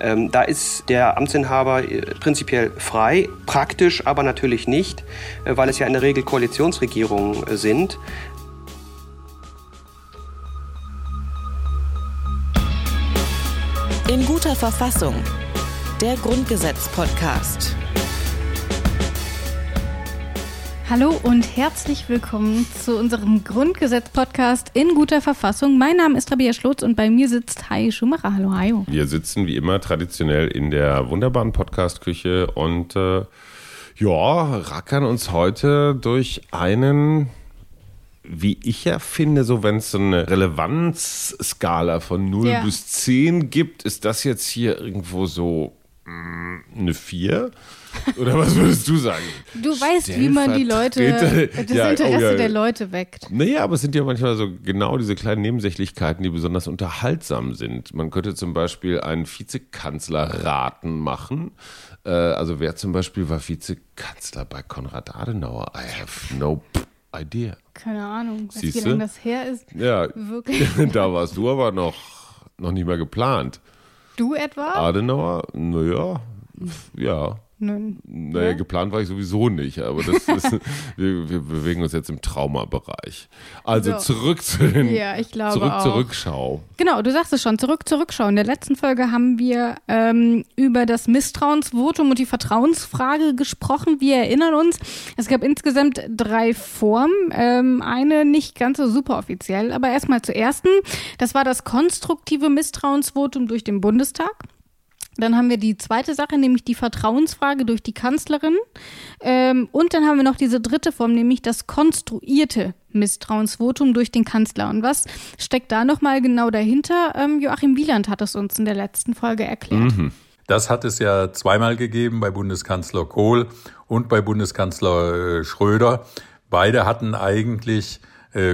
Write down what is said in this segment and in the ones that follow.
Ähm, da ist der Amtsinhaber äh, prinzipiell frei, praktisch aber natürlich nicht, äh, weil es ja in der Regel Koalitionsregierungen äh, sind. In guter Verfassung. Der Grundgesetz-Podcast. Hallo und herzlich willkommen zu unserem Grundgesetz-Podcast in guter Verfassung. Mein Name ist Rabia Schlotz und bei mir sitzt Hai Schumacher. Hallo, Hajo. Wir sitzen wie immer traditionell in der wunderbaren Podcast-Küche und äh, ja, rackern uns heute durch einen wie ich ja finde, so wenn es so eine Relevanzskala von 0 ja. bis 10 gibt, ist das jetzt hier irgendwo so mh, mm, eine 4. Oder was würdest du sagen? Du weißt, wie man die Leute, das ja, Interesse oh ja. der Leute weckt. Naja, aber es sind ja manchmal so genau diese kleinen Nebensächlichkeiten, die besonders unterhaltsam sind. Man könnte zum Beispiel einen Vizekanzlerraten machen. Äh, also wer zum Beispiel war Vizekanzler bei Konrad Adenauer? I have no idea. Keine Ahnung, wie lange das her ist. Ja, wirklich. da warst du aber noch, noch nicht mehr geplant. Du etwa? Adenauer, naja, ja. Nun, naja, ja? geplant war ich sowieso nicht, aber das ist, wir, wir, bewegen uns jetzt im Traumabereich. Also so. zurück zu den ja, ich glaube zurück auch. zur Rückschau. Genau, du sagst es schon, zurück zur Rückschau. In der letzten Folge haben wir ähm, über das Misstrauensvotum und die Vertrauensfrage gesprochen. Wir erinnern uns, es gab insgesamt drei Formen. Ähm, eine nicht ganz so super offiziell, aber erstmal zur ersten. Das war das konstruktive Misstrauensvotum durch den Bundestag. Dann haben wir die zweite Sache, nämlich die Vertrauensfrage durch die Kanzlerin. Ähm, und dann haben wir noch diese dritte Form, nämlich das konstruierte Misstrauensvotum durch den Kanzler. Und was steckt da nochmal genau dahinter? Ähm, Joachim Wieland hat es uns in der letzten Folge erklärt. Mhm. Das hat es ja zweimal gegeben bei Bundeskanzler Kohl und bei Bundeskanzler äh, Schröder. Beide hatten eigentlich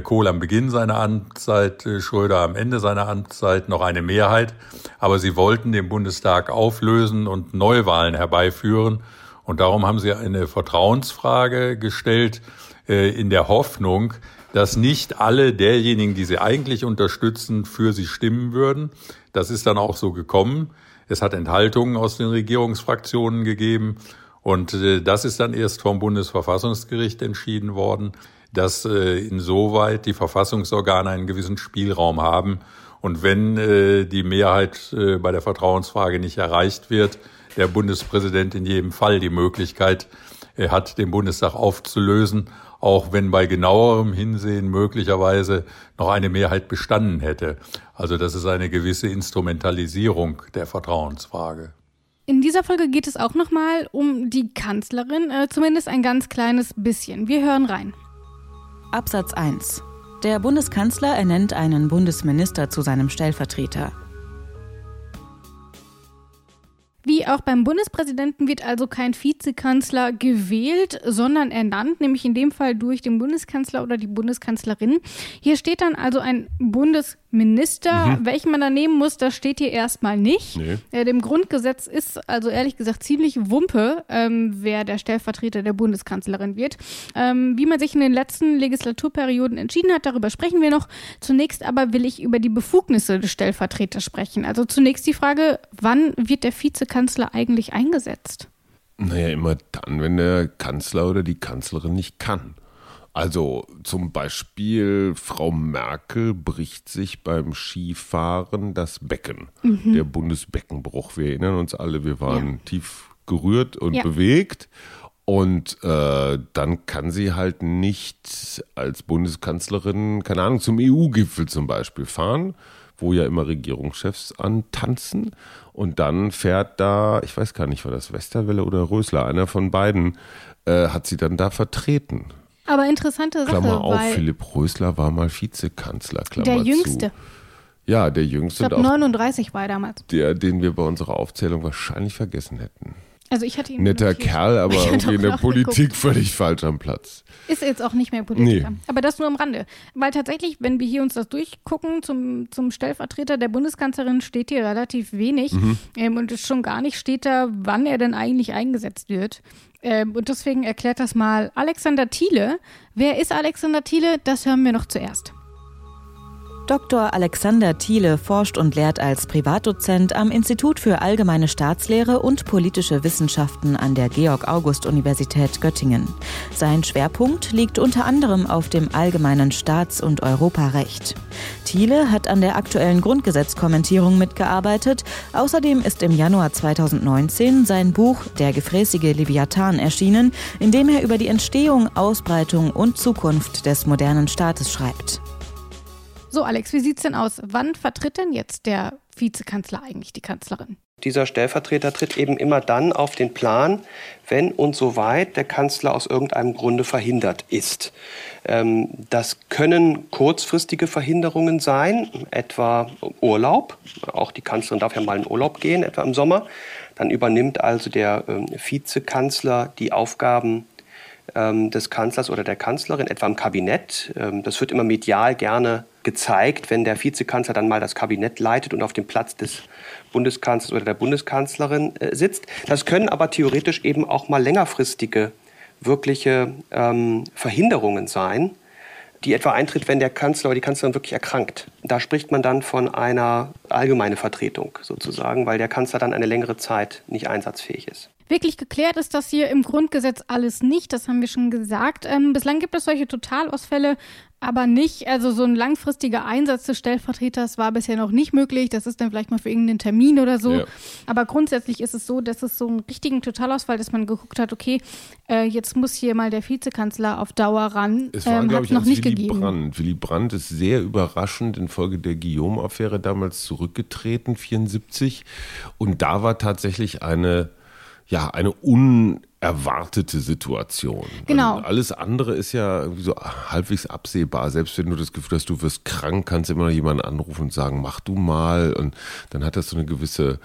Kohl am Beginn seiner Amtszeit, äh, Schröder am Ende seiner Amtszeit noch eine Mehrheit. Aber sie wollten den Bundestag auflösen und Neuwahlen herbeiführen. Und darum haben sie eine Vertrauensfrage gestellt, äh, in der Hoffnung, dass nicht alle derjenigen, die sie eigentlich unterstützen, für sie stimmen würden. Das ist dann auch so gekommen. Es hat Enthaltungen aus den Regierungsfraktionen gegeben. Und das ist dann erst vom Bundesverfassungsgericht entschieden worden dass äh, insoweit die Verfassungsorgane einen gewissen Spielraum haben. Und wenn äh, die Mehrheit äh, bei der Vertrauensfrage nicht erreicht wird, der Bundespräsident in jedem Fall die Möglichkeit äh, hat, den Bundestag aufzulösen, auch wenn bei genauerem Hinsehen möglicherweise noch eine Mehrheit bestanden hätte. Also das ist eine gewisse Instrumentalisierung der Vertrauensfrage. In dieser Folge geht es auch nochmal um die Kanzlerin, äh, zumindest ein ganz kleines bisschen. Wir hören rein. Absatz 1. Der Bundeskanzler ernennt einen Bundesminister zu seinem Stellvertreter. Wie auch beim Bundespräsidenten wird also kein Vizekanzler gewählt, sondern ernannt, nämlich in dem Fall durch den Bundeskanzler oder die Bundeskanzlerin. Hier steht dann also ein Bundesminister. Mhm. Welchen man da nehmen muss, das steht hier erstmal nicht. Nee. Äh, dem Grundgesetz ist also ehrlich gesagt ziemlich Wumpe, ähm, wer der Stellvertreter der Bundeskanzlerin wird. Ähm, wie man sich in den letzten Legislaturperioden entschieden hat, darüber sprechen wir noch. Zunächst aber will ich über die Befugnisse des Stellvertreters sprechen. Also zunächst die Frage, wann wird der Vizekanzler Kanzler eigentlich eingesetzt? Naja, immer dann, wenn der Kanzler oder die Kanzlerin nicht kann. Also zum Beispiel Frau Merkel bricht sich beim Skifahren das Becken. Mhm. Der Bundesbeckenbruch. Wir erinnern uns alle, wir waren ja. tief gerührt und ja. bewegt. Und äh, dann kann sie halt nicht als Bundeskanzlerin, keine Ahnung, zum EU-Gipfel zum Beispiel fahren, wo ja immer Regierungschefs antanzen. Und dann fährt da, ich weiß gar nicht, war das Westerwelle oder Rösler, einer von beiden, äh, hat sie dann da vertreten. Aber interessante Sache. Klammer auf, Philipp Rösler war mal Vizekanzler, Klammer Der Jüngste. Zu. Ja, der Jüngste. Ich glaube, 39 war er damals. Der, den wir bei unserer Aufzählung wahrscheinlich vergessen hätten. Also ich hatte ihn Netter notiert. Kerl, aber irgendwie in der Politik geguckt. völlig falsch am Platz. Ist jetzt auch nicht mehr Politiker. Nee. Aber das nur am Rande. Weil tatsächlich, wenn wir hier uns das durchgucken, zum, zum Stellvertreter der Bundeskanzlerin steht hier relativ wenig. Mhm. Ähm, und schon gar nicht steht da, wann er denn eigentlich eingesetzt wird. Ähm, und deswegen erklärt das mal Alexander Thiele. Wer ist Alexander Thiele? Das hören wir noch zuerst. Dr. Alexander Thiele forscht und lehrt als Privatdozent am Institut für Allgemeine Staatslehre und politische Wissenschaften an der Georg-August-Universität Göttingen. Sein Schwerpunkt liegt unter anderem auf dem allgemeinen Staats- und Europarecht. Thiele hat an der aktuellen Grundgesetzkommentierung mitgearbeitet. Außerdem ist im Januar 2019 sein Buch Der gefräßige Leviathan erschienen, in dem er über die Entstehung, Ausbreitung und Zukunft des modernen Staates schreibt. So, Alex, wie sieht's denn aus? Wann vertritt denn jetzt der Vizekanzler eigentlich die Kanzlerin? Dieser Stellvertreter tritt eben immer dann auf den Plan, wenn und soweit der Kanzler aus irgendeinem Grunde verhindert ist. Ähm, das können kurzfristige Verhinderungen sein, etwa Urlaub. Auch die Kanzlerin darf ja mal in Urlaub gehen, etwa im Sommer. Dann übernimmt also der ähm, Vizekanzler die Aufgaben des Kanzlers oder der Kanzlerin, etwa im Kabinett. das wird immer medial gerne gezeigt, wenn der Vizekanzler dann mal das Kabinett leitet und auf dem Platz des Bundeskanzlers oder der Bundeskanzlerin äh, sitzt. Das können aber theoretisch eben auch mal längerfristige, wirkliche ähm, Verhinderungen sein, die etwa eintritt, wenn der Kanzler oder die Kanzlerin wirklich erkrankt. Da spricht man dann von einer allgemeinen Vertretung sozusagen, weil der Kanzler dann eine längere Zeit nicht einsatzfähig ist. Wirklich geklärt ist das hier im Grundgesetz alles nicht, das haben wir schon gesagt. Ähm, bislang gibt es solche Totalausfälle aber nicht, also so ein langfristiger Einsatz des Stellvertreters war bisher noch nicht möglich. Das ist dann vielleicht mal für irgendeinen Termin oder so. Ja. Aber grundsätzlich ist es so, dass es so einen richtigen Totalausfall, dass man geguckt hat, okay, äh, jetzt muss hier mal der Vizekanzler auf Dauer ran. Es war, ähm, glaube ich, noch nicht Willy gegeben. Brandt. Willy Brandt ist sehr überraschend infolge der Guillaume-Affäre damals zurückgetreten, 74. Und da war tatsächlich eine ja, eine unerwartete Situation. Genau. Also alles andere ist ja irgendwie so halbwegs absehbar. Selbst wenn du das Gefühl hast, du wirst krank, kannst du immer noch jemanden anrufen und sagen, mach du mal. Und dann hat das so eine gewisse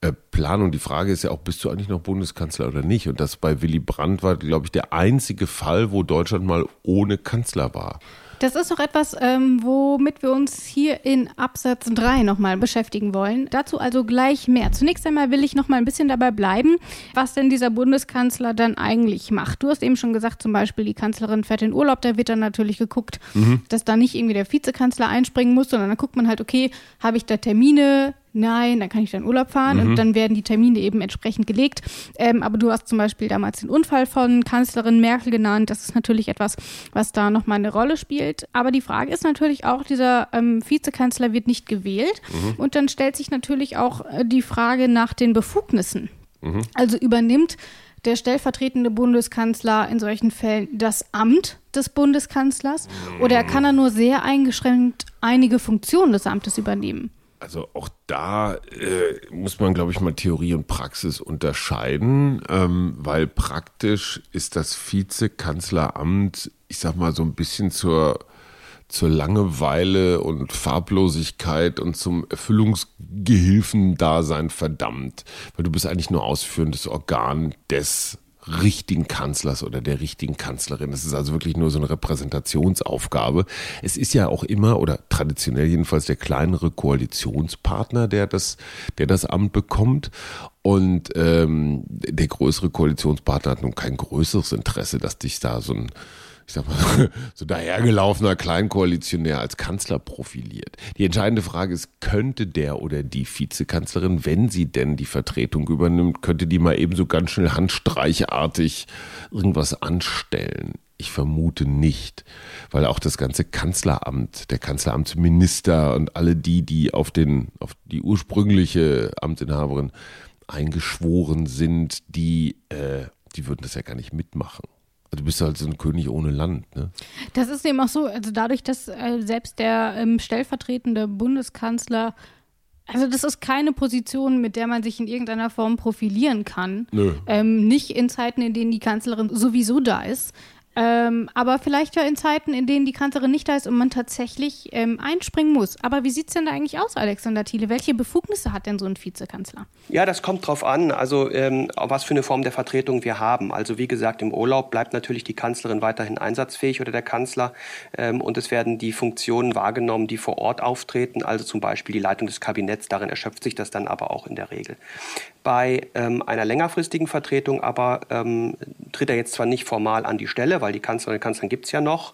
äh, Planung. Die Frage ist ja auch, bist du eigentlich noch Bundeskanzler oder nicht? Und das bei Willy Brandt war, glaube ich, der einzige Fall, wo Deutschland mal ohne Kanzler war. Das ist auch etwas, ähm, womit wir uns hier in Absatz 3 nochmal beschäftigen wollen. Dazu also gleich mehr. Zunächst einmal will ich nochmal ein bisschen dabei bleiben, was denn dieser Bundeskanzler dann eigentlich macht. Du hast eben schon gesagt, zum Beispiel die Kanzlerin fährt in Urlaub, da wird dann natürlich geguckt, mhm. dass da nicht irgendwie der Vizekanzler einspringen muss, sondern dann guckt man halt, okay, habe ich da Termine, nein, dann kann ich dann Urlaub fahren mhm. und dann werden die Termine eben entsprechend gelegt. Ähm, aber du hast zum Beispiel damals den Unfall von Kanzlerin Merkel genannt. Das ist natürlich etwas, was da nochmal eine Rolle spielt. Aber die Frage ist natürlich auch, dieser ähm, Vizekanzler wird nicht gewählt. Mhm. Und dann stellt sich natürlich auch äh, die Frage nach den Befugnissen. Mhm. Also übernimmt der stellvertretende Bundeskanzler in solchen Fällen das Amt des Bundeskanzlers oder kann er nur sehr eingeschränkt einige Funktionen des Amtes übernehmen? Also auch da äh, muss man, glaube ich, mal Theorie und Praxis unterscheiden, ähm, weil praktisch ist das Vizekanzleramt, ich sag mal, so ein bisschen zur, zur Langeweile und Farblosigkeit und zum Erfüllungsgehilfendasein verdammt, weil du bist eigentlich nur ausführendes Organ des richtigen Kanzlers oder der richtigen Kanzlerin. Es ist also wirklich nur so eine Repräsentationsaufgabe. Es ist ja auch immer oder traditionell jedenfalls der kleinere Koalitionspartner, der das, der das Amt bekommt. Und ähm, der größere Koalitionspartner hat nun kein größeres Interesse, dass dich da so ein ich sag mal, so dahergelaufener Kleinkoalitionär als Kanzler profiliert. Die entscheidende Frage ist, könnte der oder die Vizekanzlerin, wenn sie denn die Vertretung übernimmt, könnte die mal ebenso ganz schnell handstreichartig irgendwas anstellen? Ich vermute nicht, weil auch das ganze Kanzleramt, der Kanzleramtsminister und alle die, die auf den, auf die ursprüngliche Amtsinhaberin eingeschworen sind, die, äh, die würden das ja gar nicht mitmachen. Du bist halt so ein König ohne Land, ne? Das ist eben auch so, also dadurch, dass äh, selbst der ähm, stellvertretende Bundeskanzler, also das ist keine Position, mit der man sich in irgendeiner Form profilieren kann. Nö. Ähm, nicht in Zeiten, in denen die Kanzlerin sowieso da ist. Ähm, aber vielleicht ja in Zeiten, in denen die Kanzlerin nicht da ist und man tatsächlich ähm, einspringen muss. Aber wie sieht es denn da eigentlich aus, Alexander Thiele? Welche Befugnisse hat denn so ein Vizekanzler? Ja, das kommt drauf an, also ähm, was für eine Form der Vertretung wir haben. Also wie gesagt, im Urlaub bleibt natürlich die Kanzlerin weiterhin einsatzfähig oder der Kanzler ähm, und es werden die Funktionen wahrgenommen, die vor Ort auftreten, also zum Beispiel die Leitung des Kabinetts. Darin erschöpft sich das dann aber auch in der Regel. Bei ähm, einer längerfristigen Vertretung aber ähm, tritt er jetzt zwar nicht formal an die Stelle, weil die Kanzlerin und Kanzlerin gibt es ja noch,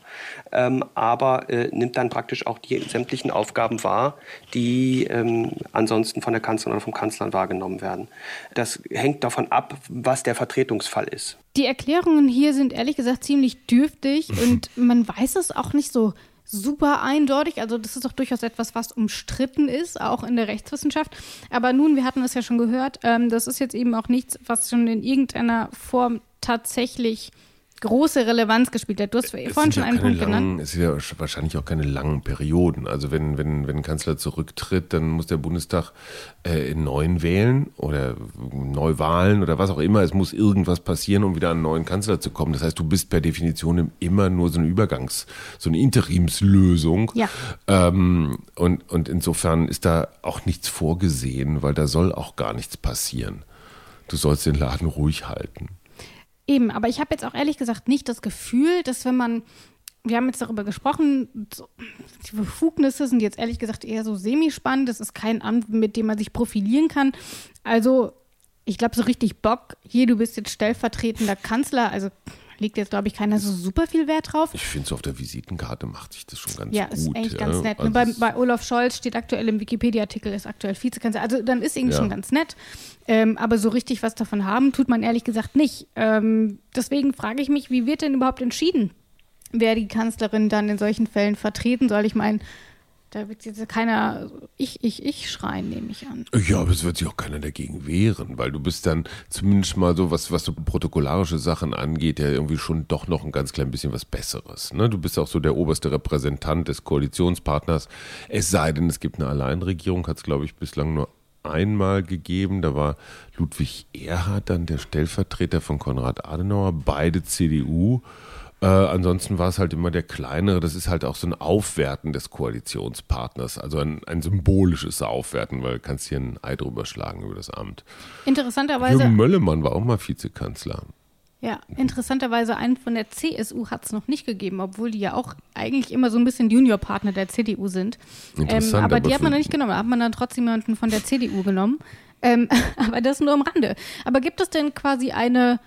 ähm, aber äh, nimmt dann praktisch auch die sämtlichen Aufgaben wahr, die ähm, ansonsten von der Kanzlerin oder vom Kanzler wahrgenommen werden. Das hängt davon ab, was der Vertretungsfall ist. Die Erklärungen hier sind ehrlich gesagt ziemlich dürftig und man weiß es auch nicht so super eindeutig. Also das ist doch durchaus etwas, was umstritten ist, auch in der Rechtswissenschaft. Aber nun, wir hatten es ja schon gehört, ähm, das ist jetzt eben auch nichts, was schon in irgendeiner Form tatsächlich große Relevanz gespielt hat. Du hast es vorhin schon einen Punkt langen, genannt. Es sind ja wahrscheinlich auch keine langen Perioden. Also wenn, wenn, wenn ein Kanzler zurücktritt, dann muss der Bundestag äh, neuen wählen oder Neuwahlen oder was auch immer. Es muss irgendwas passieren, um wieder an einen neuen Kanzler zu kommen. Das heißt, du bist per Definition immer nur so eine Übergangs-, so eine Interimslösung. Ja. Ähm, und, und insofern ist da auch nichts vorgesehen, weil da soll auch gar nichts passieren. Du sollst den Laden ruhig halten. Eben, aber ich habe jetzt auch ehrlich gesagt nicht das Gefühl, dass wenn man, wir haben jetzt darüber gesprochen, die Befugnisse sind jetzt ehrlich gesagt eher so semispannend. Das ist kein Amt, mit dem man sich profilieren kann. Also, ich glaube, so richtig Bock, hier, du bist jetzt stellvertretender Kanzler, also legt jetzt, glaube ich, keiner so super viel Wert drauf. Ich finde, so auf der Visitenkarte macht sich das schon ganz ja, gut. ist eigentlich ja. ganz nett. Also bei, bei Olaf Scholz steht aktuell im Wikipedia-Artikel, ist aktuell Vizekanzler. Also dann ist irgendwie Ja. schon ganz nett. Ähm, aber so richtig was davon haben, tut man ehrlich gesagt nicht. Ähm, deswegen frage ich mich, wie wird denn überhaupt entschieden, wer die Kanzlerin dann in solchen Fällen vertreten soll? Ich meine, da wird jetzt keiner ich, ich, ich schreien, nehme ich an. Ja, aber es wird sich auch keiner dagegen wehren, weil du bist dann zumindest mal so, was, was so protokollarische Sachen angeht, ja irgendwie schon doch noch ein ganz klein bisschen was Besseres. Ne? Du bist auch so der oberste Repräsentant des Koalitionspartners. Es sei denn, es gibt eine Alleinregierung, hat es, glaube ich, bislang nur einmal gegeben. Da war Ludwig Erhard dann der Stellvertreter von Konrad Adenauer, beide CDU. Äh, ansonsten war es halt immer der kleinere. Das ist halt auch so ein Aufwerten des Koalitionspartners. Also ein, ein symbolisches Aufwerten, weil du kannst hier ein Ei drüber schlagen über das Amt. Interessanterweise. Jürgen Möllemann war auch mal Vizekanzler. Ja, interessanterweise einen von der CSU hat es noch nicht gegeben, obwohl die ja auch eigentlich immer so ein bisschen Juniorpartner der CDU sind. Ähm, Interessant, aber, die aber hat man noch nicht genommen. Da hat man dann trotzdem jemanden von der CDU genommen. Ähm, aber das nur am Rande. Aber gibt es denn quasi eine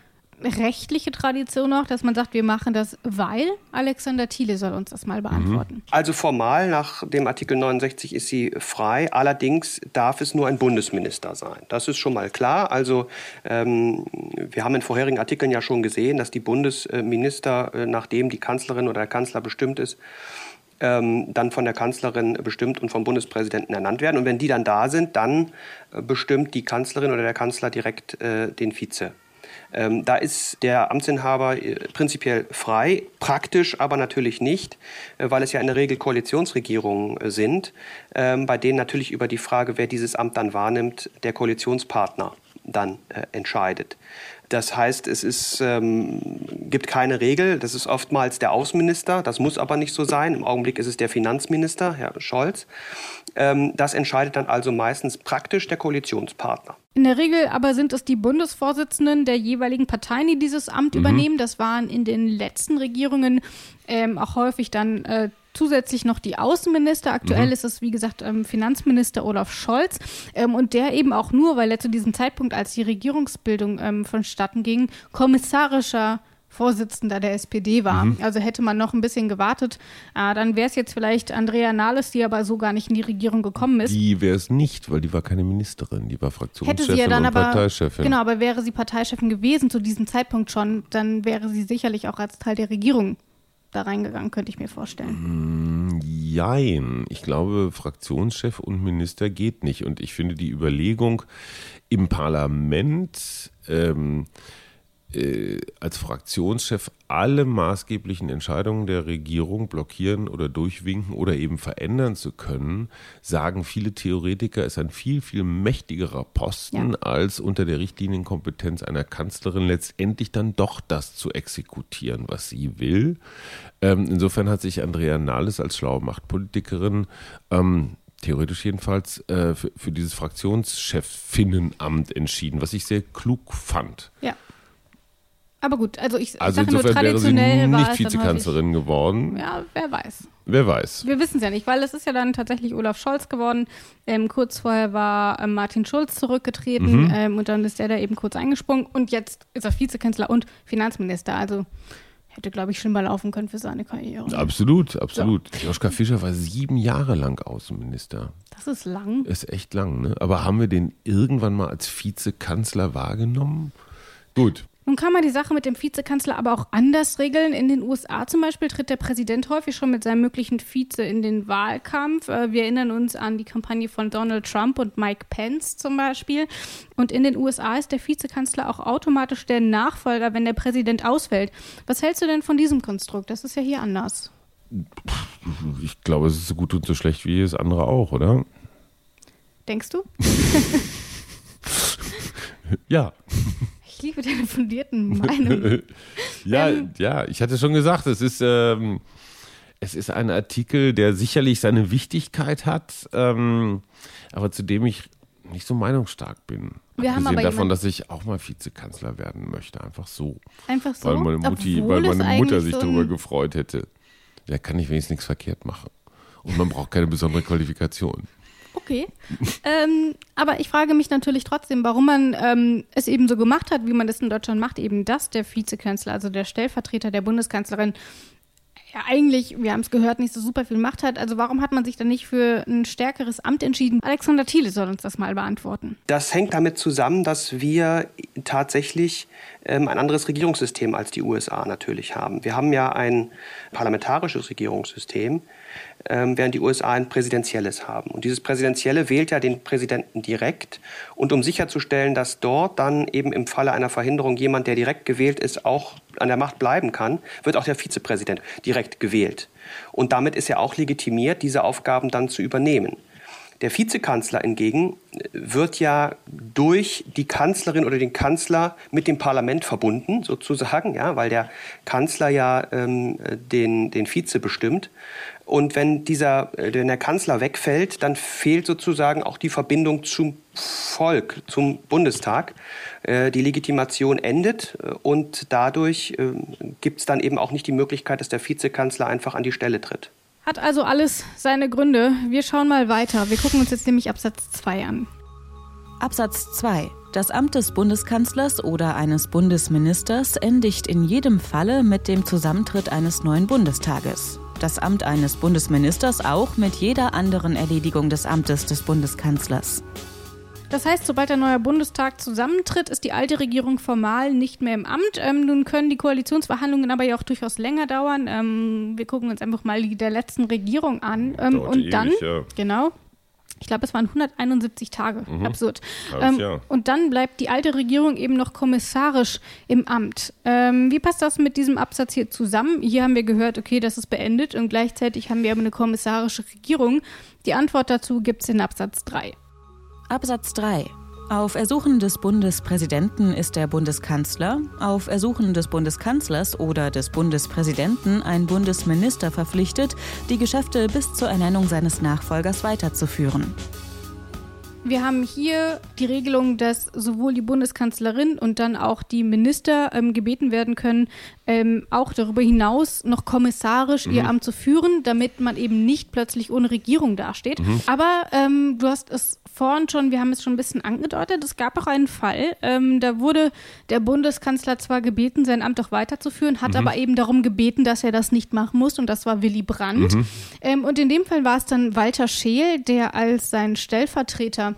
rechtliche Tradition noch, dass man sagt, wir machen das, weil Alexander Thiele soll uns das mal beantworten. Also formal nach dem Artikel 69 ist sie frei. Allerdings darf es nur ein Bundesminister sein. Das ist schon mal klar. Also ähm, wir haben in vorherigen Artikeln ja schon gesehen, dass die Bundesminister, äh, nachdem die Kanzlerin oder der Kanzler bestimmt ist, ähm, dann von der Kanzlerin bestimmt und vom Bundespräsidenten ernannt werden. Und wenn die dann da sind, dann äh, bestimmt die Kanzlerin oder der Kanzler direkt äh, den Vize. Ähm, da ist der Amtsinhaber äh, prinzipiell frei, praktisch aber natürlich nicht, äh, weil es ja in der Regel Koalitionsregierungen äh, sind, ähm, bei denen natürlich über die Frage, wer dieses Amt dann wahrnimmt, der Koalitionspartner dann äh, entscheidet. Das heißt, es ist, ähm, gibt keine Regel. Das ist oftmals der Außenminister. Das muss aber nicht so sein. Im Augenblick ist es der Finanzminister, Herr Scholz. Ähm, das entscheidet dann also meistens praktisch der Koalitionspartner. In der Regel aber sind es die Bundesvorsitzenden der jeweiligen Parteien, die dieses Amt übernehmen. Das waren in den letzten Regierungen ähm, auch häufig dann äh, zusätzlich noch die Außenminister. Aktuell ist es, wie gesagt, ähm, Finanzminister Olaf Scholz. Ähm, und der eben auch nur, weil er zu diesem Zeitpunkt, als die Regierungsbildung ähm, vonstatten ging, kommissarischer Vorsitzender der SPD war. Also hätte man noch ein bisschen gewartet, äh, dann wäre es jetzt vielleicht Andrea Nahles, die aber so gar nicht in die Regierung gekommen ist. Die wäre es nicht, weil die war keine Ministerin, die war Hätte Fraktionschefin sie ja dann aber, Parteichefin. genau, aber wäre sie Parteichefin gewesen zu diesem Zeitpunkt schon, dann wäre sie sicherlich auch als Teil der Regierung da reingegangen, könnte ich mir vorstellen. Jein. Ich glaube, Fraktionschef und Minister geht nicht. Und ich finde die Überlegung im Parlament ähm, äh, als Fraktionschef alle maßgeblichen Entscheidungen der Regierung blockieren oder durchwinken oder eben verändern zu können, sagen viele Theoretiker, ist ein viel, viel mächtigerer Posten, Ja. als unter der Richtlinienkompetenz einer Kanzlerin letztendlich dann doch das zu exekutieren, was sie will. Ähm, insofern hat sich Andrea Nahles als schlaue Machtpolitikerin ähm, theoretisch jedenfalls äh, für, für dieses Fraktionscheffinnenamt entschieden, was ich sehr klug fand. Ja. Aber gut, also ich, Also sage nur insofern wäre sie traditionell nicht Vizekanzlerin geworden. häufig- Ja, wer weiß. Wer weiß. Wir wissen es ja nicht, weil es ist ja dann tatsächlich Olaf Scholz geworden. Ähm, kurz vorher war ähm, Martin Schulz zurückgetreten Mhm. ähm, und dann ist der da eben kurz eingesprungen und jetzt ist er Vizekanzler und Finanzminister. Also hätte, glaube ich, schlimmer laufen können für seine Karriere. Absolut, absolut. So. Joschka Fischer war sieben Jahre lang Außenminister. Das ist lang. Ist echt lang, ne? Aber haben wir den irgendwann mal als Vizekanzler wahrgenommen? Gut. Nun kann man die Sache mit dem Vizekanzler aber auch anders regeln. In den USA zum Beispiel tritt der Präsident häufig schon mit seinem möglichen Vize in den Wahlkampf. Äh, wir erinnern uns an die Kampagne von Donald Trump und Mike Pence zum Beispiel. Und in den USA ist der Vizekanzler auch automatisch der Nachfolger, wenn der Präsident ausfällt. Was hältst du denn von diesem Konstrukt? Das ist ja hier anders. Ich glaube, es ist so gut und so schlecht wie jedes andere auch, oder? Denkst du? ja. Ich liebe deine fundierten Meinungen. ja, ähm, ja, ich hatte schon gesagt, es ist, ähm, es ist ein Artikel, der sicherlich seine Wichtigkeit hat, ähm, aber zu dem ich nicht so meinungsstark bin. Wir Abgesehen haben aber davon, dass ich auch mal Vizekanzler werden möchte, einfach so. Einfach so. Weil meine, Mutti, weil meine Mutter sich so darüber gefreut hätte. Da kann ich wenigstens nichts verkehrt machen. Und man braucht keine besondere Qualifikation. Okay. ähm, aber ich frage mich natürlich trotzdem, warum man ähm, es eben so gemacht hat, wie man das in Deutschland macht, eben dass der Vizekanzler, also der Stellvertreter der Bundeskanzlerin, ja eigentlich, wir haben es gehört, nicht so super viel Macht hat. Also warum hat man sich dann nicht für ein stärkeres Amt entschieden? Alexander Thiele soll uns das mal beantworten. Das hängt damit zusammen, dass wir tatsächlich ähm, ein anderes Regierungssystem als die USA natürlich haben. Wir haben ja ein parlamentarisches Regierungssystem ähm, während die USA ein präsidentielles haben. Und dieses präsidentielle wählt ja den Präsidenten direkt. Und um sicherzustellen, dass dort dann eben im Falle einer Verhinderung jemand, der direkt gewählt ist, auch an der Macht bleiben kann, wird auch der Vizepräsident direkt gewählt. Und damit ist er auch legitimiert, diese Aufgaben dann zu übernehmen. Der Vizekanzler hingegen äh, wird ja durch die Kanzlerin oder den Kanzler mit dem Parlament verbunden, sozusagen, ja, weil der Kanzler ja ähm, den, den Vize bestimmt. Und wenn dieser, äh, wenn der Kanzler wegfällt, dann fehlt sozusagen auch die Verbindung zum Volk, zum Bundestag. Äh, die Legitimation endet und dadurch gibt es dann eben auch nicht die Möglichkeit, dass der Vizekanzler einfach an die Stelle tritt. Hat also alles seine Gründe. Wir schauen mal weiter. Wir gucken uns jetzt nämlich Absatz 2 an. Absatz 2. Das Amt des Bundeskanzlers oder eines Bundesministers endigt in jedem Falle mit dem Zusammentritt eines neuen Bundestages das Amt eines Bundesministers auch mit jeder anderen Erledigung des Amtes des Bundeskanzlers. Das heißt, sobald der neue Bundestag zusammentritt, ist die alte Regierung formal nicht mehr im Amt. Ähm, nun können die Koalitionsverhandlungen aber ja auch durchaus länger dauern. Ähm, wir gucken uns einfach mal die der letzten Regierung an. Ähm, und ewig, dann, ja. genau, ich glaube, es waren 171 Tage. Mhm. Absurd. Ähm, und dann bleibt die alte Regierung eben noch kommissarisch im Amt. Ähm, wie passt das mit diesem Absatz hier zusammen? Hier haben wir gehört, okay, das ist beendet und gleichzeitig haben wir aber eine kommissarische Regierung. Die Antwort dazu gibt es in Absatz 3. Absatz 3. Auf Ersuchen des Bundespräsidenten ist der Bundeskanzler, auf Ersuchen des Bundeskanzlers oder des Bundespräsidenten ein Bundesminister verpflichtet, die Geschäfte bis zur Ernennung seines Nachfolgers weiterzuführen. Wir haben hier die Regelung, dass sowohl die Bundeskanzlerin und dann auch die Minister ähm, gebeten werden können, ähm, auch darüber hinaus noch kommissarisch mhm. ihr Amt zu führen, damit man eben nicht plötzlich ohne Regierung dasteht. Mhm. Aber ähm, du hast es vorhin schon, wir haben es schon ein bisschen angedeutet, es gab auch einen Fall, ähm, da wurde der Bundeskanzler zwar gebeten, sein Amt auch weiterzuführen, hat mhm. aber eben darum gebeten, dass er das nicht machen muss und das war Willy Brandt. Mhm. Ähm, und in dem Fall war es dann Walter Scheel, der als sein Stellvertreter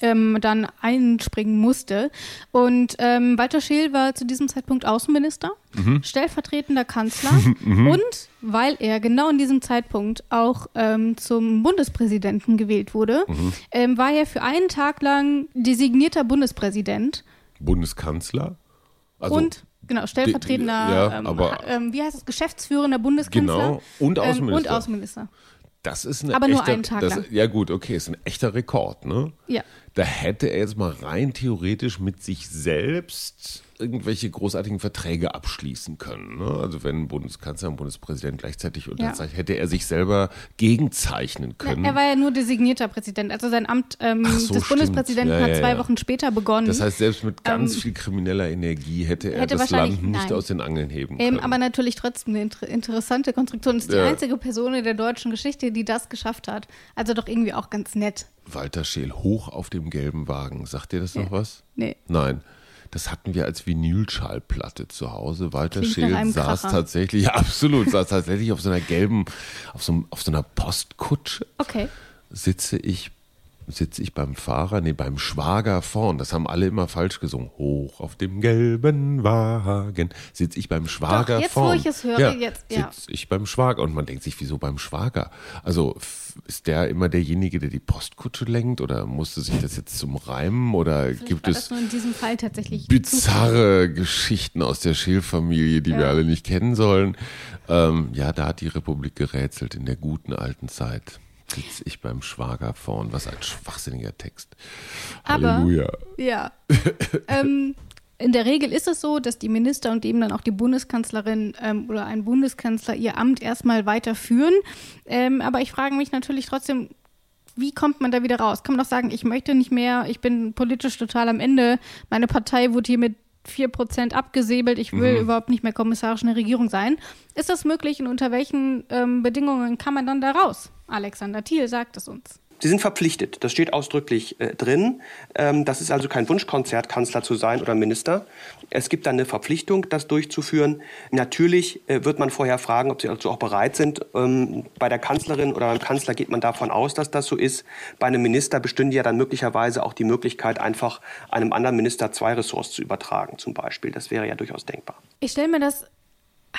ähm, dann einspringen musste. Und ähm, Walter Scheel war zu diesem Zeitpunkt Außenminister, mhm. stellvertretender Kanzler mhm. und weil er genau in diesem Zeitpunkt auch ähm, zum Bundespräsidenten gewählt wurde, mhm. ähm, war er für einen Tag lang designierter Bundespräsident. Bundeskanzler? Also und Genau, stellvertretender, ja, ähm, aber, ähm, wie heißt es, geschäftsführender Bundeskanzler. Genau, und Außenminister. Ähm, und Außenminister. Das ist eine aber echter, nur einen Tag das, lang. Ja gut, okay, ist ein echter Rekord, ne? Ja. Da hätte er jetzt mal rein theoretisch mit sich selbst irgendwelche großartigen Verträge abschließen können. Ne? Also wenn ein Bundeskanzler und Bundespräsident gleichzeitig unterzeichnet, ja. hätte er sich selber gegenzeichnen können. Ja, er war ja nur designierter Präsident. Also sein Amt ähm, so, des stimmt. Bundespräsidenten ja, hat zwei Wochen später begonnen. Das heißt, selbst mit ganz ähm, viel krimineller Energie hätte er hätte das Land nicht nein. aus den Angeln heben können. Ähm, aber natürlich trotzdem eine inter interessante Konstruktion. Das ist die einzige Person in der deutschen Geschichte, die das geschafft hat. Also doch irgendwie auch ganz nett. Walter Scheel hoch auf dem gelben Wagen. Sagt dir das noch was? Nee. Nein Das hatten wir als Vinylschallplatte zu Hause. Walter Klingt Scheel saß Kracher. tatsächlich, ja, absolut, saß tatsächlich auf so einer gelben, auf so, auf so einer Postkutsche Okay. sitze ich, sitze ich beim Fahrer, nee, beim Schwager vorn. Das haben alle immer falsch gesungen. Hoch auf dem gelben Wagen sitze ich beim Schwager Doch, jetzt, wo vorn. ich es höre, ja, jetzt, ja. Sitze ich beim Schwager und man denkt sich, wieso beim Schwager? Also ist der immer derjenige, der die Postkutsche lenkt oder musste sich das jetzt zum Reimen oder gibt War es in diesem Fall tatsächlich bizarre Geschichten aus der Scheel-Familie, die wir Ja. alle nicht kennen sollen. Ähm, ja, da hat die Republik gerätselt in der guten alten Zeit. Sitze ich beim Schwager vorn. Was ein schwachsinniger Text. Aber- Halleluja. Ja. ähm, in der Regel ist es so, dass die Minister und eben dann auch die Bundeskanzlerin ähm, oder ein Bundeskanzler ihr Amt erstmal weiterführen. Ähm, aber ich frage mich natürlich trotzdem, wie kommt man da wieder raus? Kann man doch sagen, ich möchte nicht mehr, ich bin politisch total am Ende, meine Partei wurde hier mit 4% abgesäbelt, ich will überhaupt nicht mehr kommissarisch in der Regierung sein. Ist das möglich und unter welchen ähm, Bedingungen kann man dann da raus? Alexander Thiel sagt es uns. Sie sind verpflichtet, das steht ausdrücklich äh, drin. Ähm, das ist also kein Wunschkonzert, Kanzler zu sein oder Minister. Es gibt dann eine Verpflichtung, das durchzuführen. Natürlich äh, wird man vorher fragen, ob Sie dazu auch bereit sind. Ähm, bei der Kanzlerin oder beim Kanzler geht man davon aus, dass das so ist. Bei einem Minister bestünde ja dann möglicherweise auch die Möglichkeit, einfach einem anderen Minister zwei Ressorts zu übertragen, zum Beispiel. Das wäre ja durchaus denkbar. Ich stelle mir das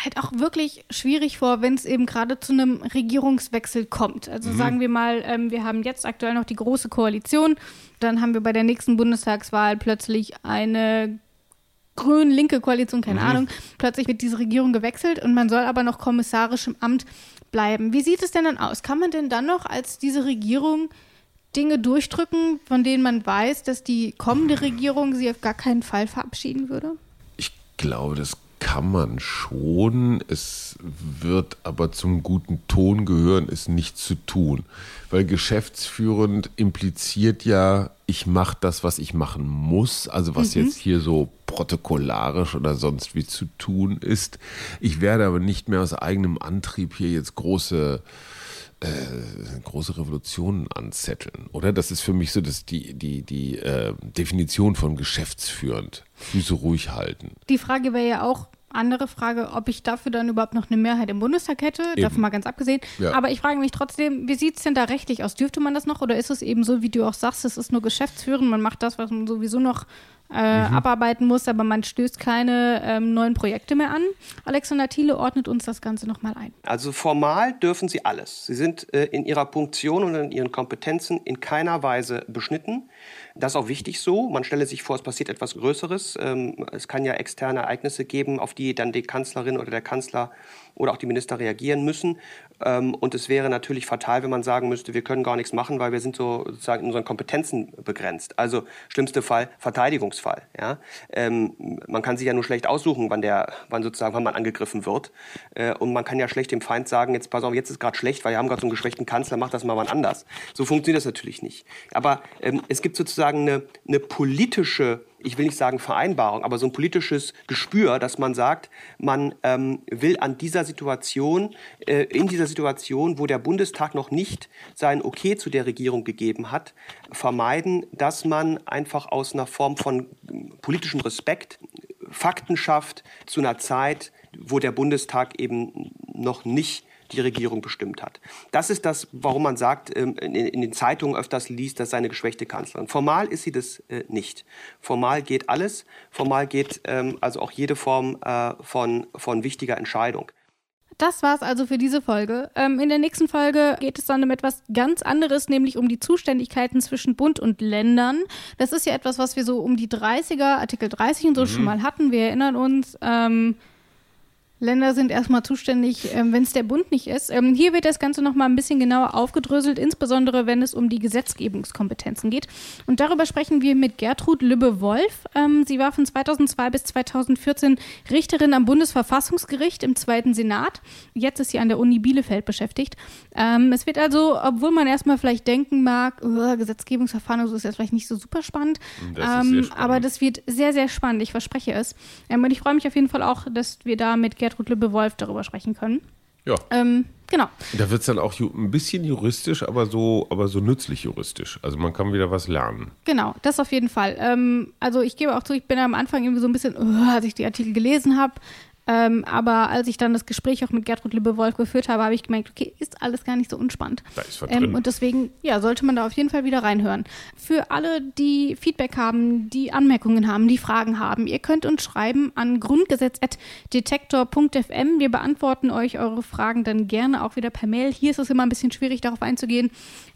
halt auch wirklich schwierig vor, wenn es eben gerade zu einem Regierungswechsel kommt. Also sagen wir mal, ähm, wir haben jetzt aktuell noch die große Koalition, dann haben wir bei der nächsten Bundestagswahl plötzlich eine grün-linke Koalition, keine Ahnung, plötzlich wird diese Regierung gewechselt und man soll aber noch kommissarisch im Amt bleiben. Wie sieht es denn dann aus? Kann man denn dann noch als diese Regierung Dinge durchdrücken, von denen man weiß, dass die kommende Regierung sie auf gar keinen Fall verabschieden würde? Ich glaube, das kann man schon. Es wird aber zum guten Ton gehören, es nicht zu tun. Weil geschäftsführend impliziert ja, ich mache das, was ich machen muss, also was jetzt hier so protokollarisch oder sonst wie zu tun ist. Ich werde aber nicht mehr aus eigenem Antrieb hier jetzt große äh, große Revolutionen anzetteln, oder? Das ist für mich so dass die, die, die äh, Definition von geschäftsführend. Füße ruhig halten. Die Frage wäre ja auch, andere Frage, ob ich dafür dann überhaupt noch eine Mehrheit im Bundestag hätte, davon mal ganz abgesehen. Ja. Aber ich frage mich trotzdem, wie sieht es denn da rechtlich aus? Dürfte man das noch oder ist es eben so, wie du auch sagst, es ist nur geschäftsführend, man macht das, was man sowieso noch äh, Mhm. abarbeiten muss, aber man stößt keine ähm, neuen Projekte mehr an. Alexander Thiele ordnet uns das Ganze nochmal ein. Also formal dürfen Sie alles. Sie sind äh, in Ihrer Funktion und in Ihren Kompetenzen in keiner Weise beschnitten. Das ist auch wichtig so. Man stelle sich vor, es passiert etwas Größeres. Ähm, es kann ja externe Ereignisse geben, auf die dann die Kanzlerin oder der Kanzler oder auch die Minister reagieren müssen. Ähm, und es wäre natürlich fatal, wenn man sagen müsste, wir können gar nichts machen, weil wir sind so sozusagen in unseren Kompetenzen begrenzt. Also schlimmste Fall Verteidigungsfall. Ja? Ähm, man kann sich ja nur schlecht aussuchen, wann der, wann sozusagen, wann man angegriffen wird. Äh, und man kann ja schlecht dem Feind sagen, jetzt pass auf, jetzt ist gerade schlecht, weil wir haben gerade so einen geschwächten Kanzler, mach das mal wann anders. So funktioniert das natürlich nicht. Aber ähm, es gibt sozusagen eine, eine politische ich will nicht sagen Vereinbarung, aber so ein politisches Gespür, dass man sagt, man ähm, will an dieser Situation, äh, in dieser Situation, wo der Bundestag noch nicht sein Okay zu der Regierung gegeben hat, vermeiden, dass man einfach aus einer Form von politischem Respekt Fakten schafft zu einer Zeit, wo der Bundestag eben noch nicht die Regierung bestimmt hat. Das ist das, warum man sagt, ähm, in, den Zeitungen öfters liest, dass seine geschwächte Kanzlerin. Formal ist sie das äh, nicht. Formal geht alles. Formal geht ähm, also auch jede Form äh, von, von wichtiger Entscheidung. Das war's also für diese Folge. Ähm, in der nächsten Folge geht es dann um etwas ganz anderes, nämlich um die Zuständigkeiten zwischen Bund und Ländern. Das ist ja etwas, was wir so um die 30er, Artikel 30 und so schon mal hatten. Wir erinnern uns. Ähm, Länder sind erstmal zuständig, ähm, wenn es der Bund nicht ist. Ähm, hier wird das Ganze nochmal ein bisschen genauer aufgedröselt, insbesondere wenn es um die Gesetzgebungskompetenzen geht. Und darüber sprechen wir mit Gertrud Lübbe-Wolf. Ähm, sie war von 2002 bis 2014 Richterin am Bundesverfassungsgericht im Zweiten Senat. Jetzt ist sie an der Uni Bielefeld beschäftigt. Ähm, es wird also, obwohl man erstmal vielleicht denken mag, oh, Gesetzgebungsverfahren und so ist jetzt vielleicht nicht so super spannend, Das ähm, spannend. aber das wird sehr, sehr spannend, ich verspreche es. Ähm, und ich freue mich auf jeden Fall auch, dass wir da mit Gertrud Lübbe-Wolf darüber sprechen können. Ja. Ähm, genau. Da wird es dann auch ein bisschen juristisch, aber so, aber so nützlich juristisch. Also man kann wieder was lernen. Genau, das auf jeden Fall. Ähm, also ich gebe auch zu, ich bin am Anfang irgendwie so ein bisschen, uh, als ich die Artikel gelesen habe. Ähm, aber als ich dann das Gespräch auch mit Gertrud Liebe-Wolf geführt habe, habe ich gemerkt, okay, ist alles gar nicht so unspannend. Da ist was Ähm, und deswegen, ja, sollte man da auf jeden Fall wieder reinhören. Für alle, die Feedback haben, die Anmerkungen haben, die Fragen haben, ihr könnt uns schreiben an grundgesetz.detektor.fm. Wir beantworten euch eure Fragen dann gerne auch wieder per Mail. Hier ist es immer ein bisschen schwierig, darauf einzugehen,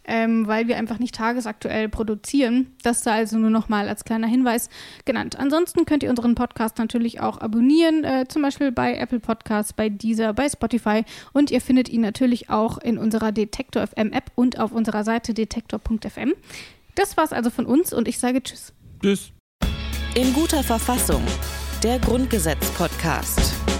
ähm, weil wir einfach nicht tagesaktuell produzieren. Das da also nur nochmal als kleiner Hinweis genannt. Ansonsten könnt ihr unseren Podcast natürlich auch abonnieren, äh, zum Beispiel bei Apple Podcasts, bei Deezer, bei Spotify und ihr findet ihn natürlich auch in unserer Detektor FM App und auf unserer Seite detektor.fm. Das war's also von uns und ich sage Tschüss. Tschüss. In guter Verfassung. Der Grundgesetz-Podcast.